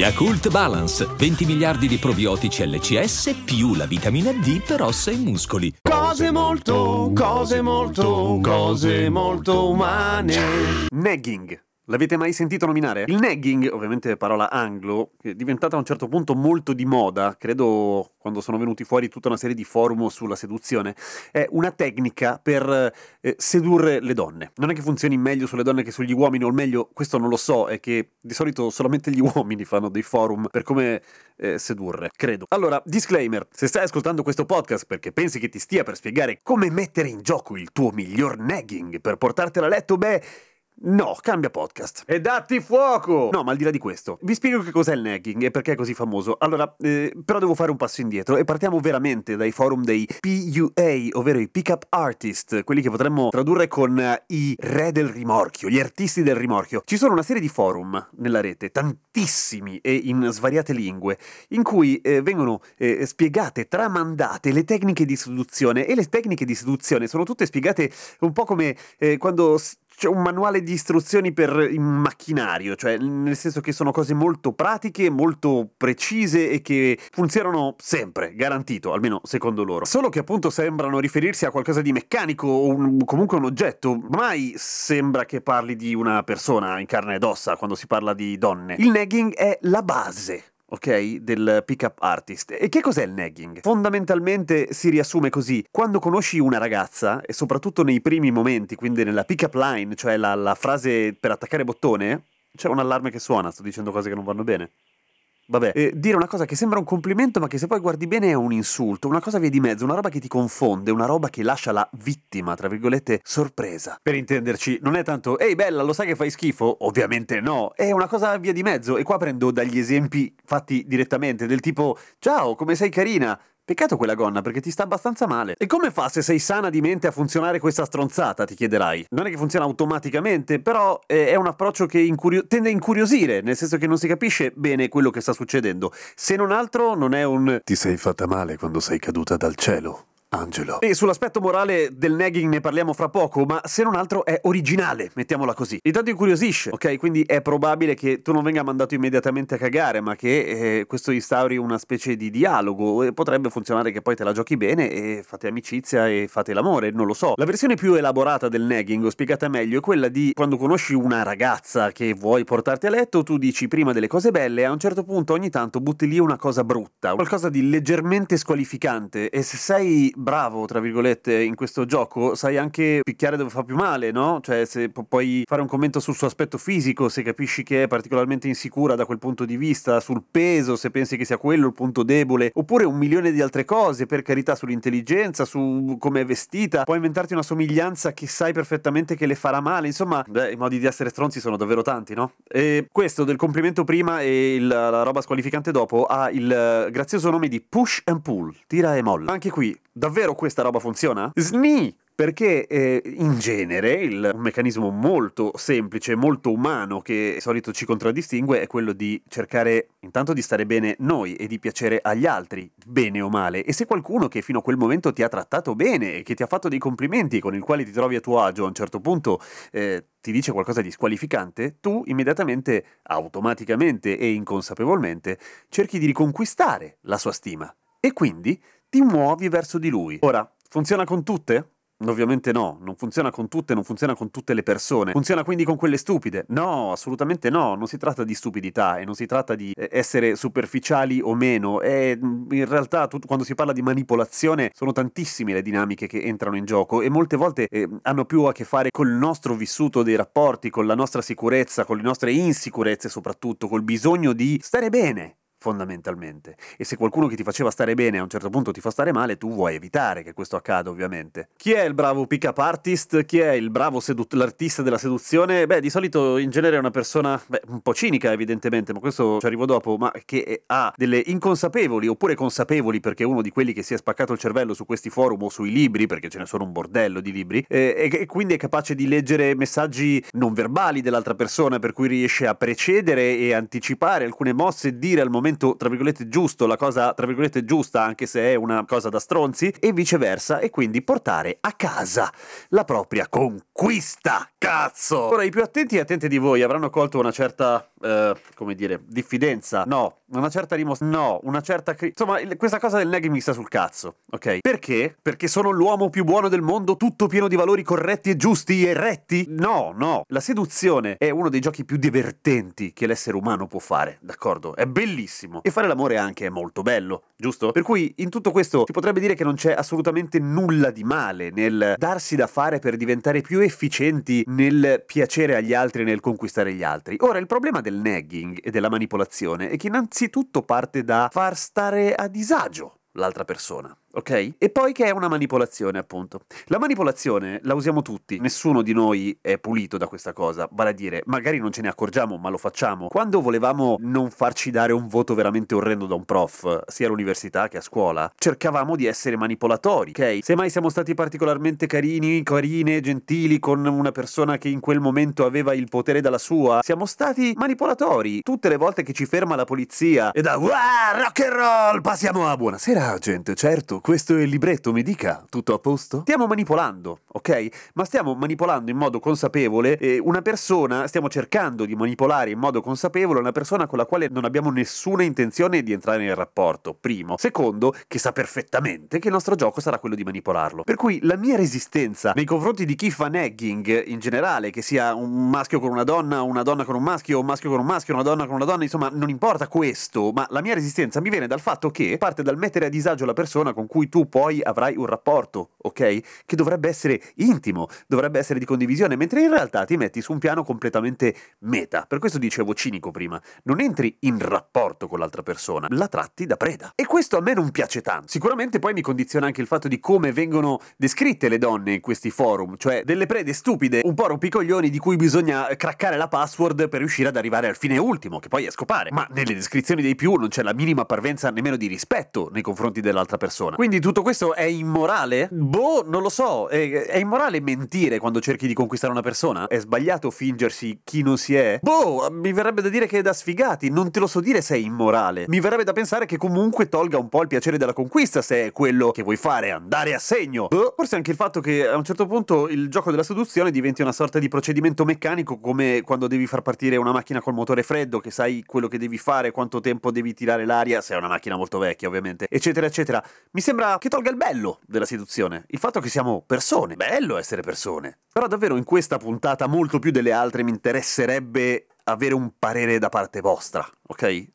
Yakult Balance, 20 miliardi di probiotici LCS più la vitamina D per ossa e muscoli. Cose molto, cose molto, cose molto umane. Nagging. L'avete mai sentito nominare? Il nagging, ovviamente parola anglo, è diventata a un certo punto molto di moda, credo quando sono venuti fuori tutta una serie di forum sulla seduzione, è una tecnica per eh, sedurre le donne. Non è che funzioni meglio sulle donne che sugli uomini, o meglio, questo non lo so, è che di solito solamente gli uomini fanno dei forum per come eh, sedurre, credo. Allora, disclaimer, se stai ascoltando questo podcast perché pensi che ti stia per spiegare come mettere in gioco il tuo miglior nagging per portartela a letto, beh... No, cambia podcast. E datti fuoco! No, ma al di là di questo, vi spiego che cos'è il nagging e perché è così famoso. Allora, eh, però devo fare un passo indietro e partiamo veramente dai forum dei PUA, ovvero i pick-up artist, quelli che potremmo tradurre con eh, i re del rimorchio, gli artisti del rimorchio. Ci sono una serie di forum nella rete, tantissimi e in svariate lingue, in cui eh, vengono eh, spiegate, tramandate le tecniche di seduzione e le tecniche di seduzione sono tutte spiegate un po' come eh, quando c'è un manuale di istruzioni per il macchinario, cioè nel senso che sono cose molto pratiche, molto precise e che funzionano sempre, garantito, almeno secondo loro. Solo che appunto sembrano riferirsi a qualcosa di meccanico o un- comunque un oggetto, mai sembra che parli di una persona in carne ed ossa quando si parla di donne. Il nagging è la base ok, del pick-up artist. E che cos'è il nagging? Fondamentalmente si riassume così: quando conosci una ragazza, e soprattutto nei primi momenti, quindi nella pick-up line, cioè la, la frase per attaccare bottone, c'è un allarme che suona, sto dicendo cose che non vanno bene. Vabbè, eh, dire una cosa che sembra un complimento, ma che se poi guardi bene è un insulto, una cosa via di mezzo, una roba che ti confonde, una roba che lascia la vittima, tra virgolette, sorpresa. Per intenderci, non è tanto, ehi bella, lo sai che fai schifo? Ovviamente no, è una cosa via di mezzo. E qua prendo dagli esempi fatti direttamente, del tipo, ciao, come sei carina? Peccato quella gonna perché ti sta abbastanza male. E come fa se sei sana di mente a funzionare questa stronzata, ti chiederai? Non è che funziona automaticamente, però eh, è un approccio che incurio- tende a incuriosire, nel senso che non si capisce bene quello che sta succedendo. Se non altro non è un ti sei fatta male quando sei caduta dal cielo. Angelo. E sull'aspetto morale del nagging ne parliamo fra poco, ma se non altro è originale, mettiamola così. Intanto incuriosisce, ok? Quindi è probabile che tu non venga mandato immediatamente a cagare, ma che eh, questo instauri una specie di dialogo e potrebbe funzionare che poi te la giochi bene e fate amicizia e fate l'amore, non lo so. La versione più elaborata del nagging, o spiegata meglio, è quella di quando conosci una ragazza che vuoi portarti a letto, tu dici prima delle cose belle e a un certo punto ogni tanto butti lì una cosa brutta, qualcosa di leggermente squalificante e se sei bravo, tra virgolette, in questo gioco, sai anche picchiare dove fa più male, no? Cioè, se pu- puoi fare un commento sul suo aspetto fisico, se capisci che è particolarmente insicura da quel punto di vista, sul peso, se pensi che sia quello il punto debole, oppure un milione di altre cose, per carità, sull'intelligenza, su come è vestita, puoi inventarti una somiglianza che sai perfettamente che le farà male, insomma, beh, i modi di essere stronzi sono davvero tanti, no? E questo del complimento prima e il- la roba squalificante dopo ha il eh, grazioso nome di push and pull, tira e molla. Anche qui, davvero questa roba funziona? Sni! Perché eh, in genere il, un meccanismo molto semplice, molto umano che di solito ci contraddistingue è quello di cercare intanto di stare bene noi e di piacere agli altri, bene o male. E se qualcuno che fino a quel momento ti ha trattato bene che ti ha fatto dei complimenti con il quale ti trovi a tuo agio a un certo punto eh, ti dice qualcosa di squalificante, tu immediatamente, automaticamente e inconsapevolmente cerchi di riconquistare la sua stima e quindi ti muovi verso di lui. Ora, funziona con tutte? Ovviamente no, non funziona con tutte, non funziona con tutte le persone. Funziona quindi con quelle stupide? No, assolutamente no, non si tratta di stupidità e non si tratta di eh, essere superficiali o meno. E mm, in realtà tut- quando si parla di manipolazione sono tantissime le dinamiche che entrano in gioco e molte volte eh, hanno più a che fare col nostro vissuto dei rapporti, con la nostra sicurezza, con le nostre insicurezze soprattutto, col bisogno di stare bene fondamentalmente. E se qualcuno che ti faceva stare bene a un certo punto ti fa stare male, tu vuoi evitare che questo accada, ovviamente. Chi è il bravo pick-up artist? Chi è il bravo sedut- l'artista della seduzione? Beh, di solito in genere è una persona, beh, un po' cinica evidentemente, ma questo ci arrivo dopo, ma che ha delle inconsapevoli oppure consapevoli, perché è uno di quelli che si è spaccato il cervello su questi forum o sui libri, perché ce ne sono un bordello di libri, eh, e, e quindi è capace di leggere messaggi non verbali dell'altra persona, per cui riesce a precedere e anticipare alcune mosse dire al momento momento, tra virgolette, giusto, la cosa, tra virgolette, giusta, anche se è una cosa da stronzi, e viceversa, e quindi portare a casa la propria conquista. Cazzo! Ora, i più attenti e attenti di voi avranno colto una certa, eh, come dire, diffidenza. No, una certa rimos... No, una certa... Cri- Insomma, questa cosa del negging mi sta sul cazzo, ok? Perché? Perché sono l'uomo più buono del mondo, tutto pieno di valori corretti e giusti e retti? No, no. La seduzione è uno dei giochi più divertenti che l'essere umano può fare, d'accordo? È bellissimo bellissimo. E fare l'amore anche è molto bello, giusto? Per cui in tutto questo si potrebbe dire che non c'è assolutamente nulla di male nel darsi da fare per diventare più efficienti nel piacere agli altri e nel conquistare gli altri. Ora, il problema del nagging e della manipolazione è che innanzitutto parte da far stare a disagio l'altra persona ok? E poi che è una manipolazione, appunto. La manipolazione la usiamo tutti, nessuno di noi è pulito da questa cosa, vale a dire, magari non ce ne accorgiamo, ma lo facciamo. Quando volevamo non farci dare un voto veramente orrendo da un prof, sia all'università che a scuola, cercavamo di essere manipolatori, ok? Se mai siamo stati particolarmente carini, carine, gentili con una persona che in quel momento aveva il potere dalla sua, siamo stati manipolatori. Tutte le volte che ci ferma la polizia e da wow, rock and roll, passiamo a buonasera, gente, certo questo è il libretto, mi dica, tutto a posto? Stiamo manipolando, ok? Ma stiamo manipolando in modo consapevole eh, una persona, stiamo cercando di manipolare in modo consapevole una persona con la quale non abbiamo nessuna intenzione di entrare nel rapporto, primo. Secondo, che sa perfettamente che il nostro gioco sarà quello di manipolarlo. Per cui la mia resistenza nei confronti di chi fa nagging in generale, che sia un maschio con una donna, una donna con un maschio, un maschio con un maschio, una donna con una donna, insomma, non importa questo, ma la mia resistenza mi viene dal fatto che parte dal mettere a disagio la persona con cui tu poi avrai un rapporto, ok? Che dovrebbe essere intimo, dovrebbe essere di condivisione, mentre in realtà ti metti su un piano completamente meta. Per questo dicevo cinico prima, non entri in rapporto con l'altra persona, la tratti da preda. E questo a me non piace tanto. Sicuramente poi mi condiziona anche il fatto di come vengono descritte le donne in questi forum, cioè delle prede stupide, un po' rompicoglioni di cui bisogna craccare la password per riuscire ad arrivare al fine ultimo, che poi è scopare. Ma nelle descrizioni dei più non c'è la minima parvenza nemmeno di rispetto nei confronti dell'altra persona. Quindi tutto questo è immorale? Boh, non lo so. È, è, immorale mentire quando cerchi di conquistare una persona? È sbagliato fingersi chi non si è? Boh, mi verrebbe da dire che è da sfigati. Non te lo so dire se è immorale. Mi verrebbe da pensare che comunque tolga un po' il piacere della conquista se è quello che vuoi fare, andare a segno. Boh, forse anche il fatto che a un certo punto il gioco della seduzione diventi una sorta di procedimento meccanico come quando devi far partire una macchina col motore freddo, che sai quello che devi fare, quanto tempo devi tirare l'aria, se è una macchina molto vecchia ovviamente, eccetera eccetera. Mi sembra che tolga il bello della seduzione, il fatto che siamo persone, bello essere persone. Però davvero in questa puntata, molto più delle altre, mi interesserebbe avere un parere da parte vostra, ok?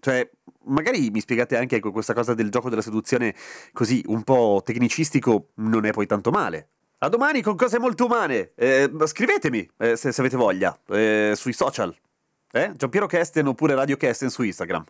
Cioè, magari mi spiegate anche che questa cosa del gioco della seduzione così un po' tecnicistico non è poi tanto male. A domani con cose molto umane. Eh, scrivetemi eh, se, se, avete voglia eh, sui social. Eh? Giampiero Kesten oppure Radio Kesten su Instagram.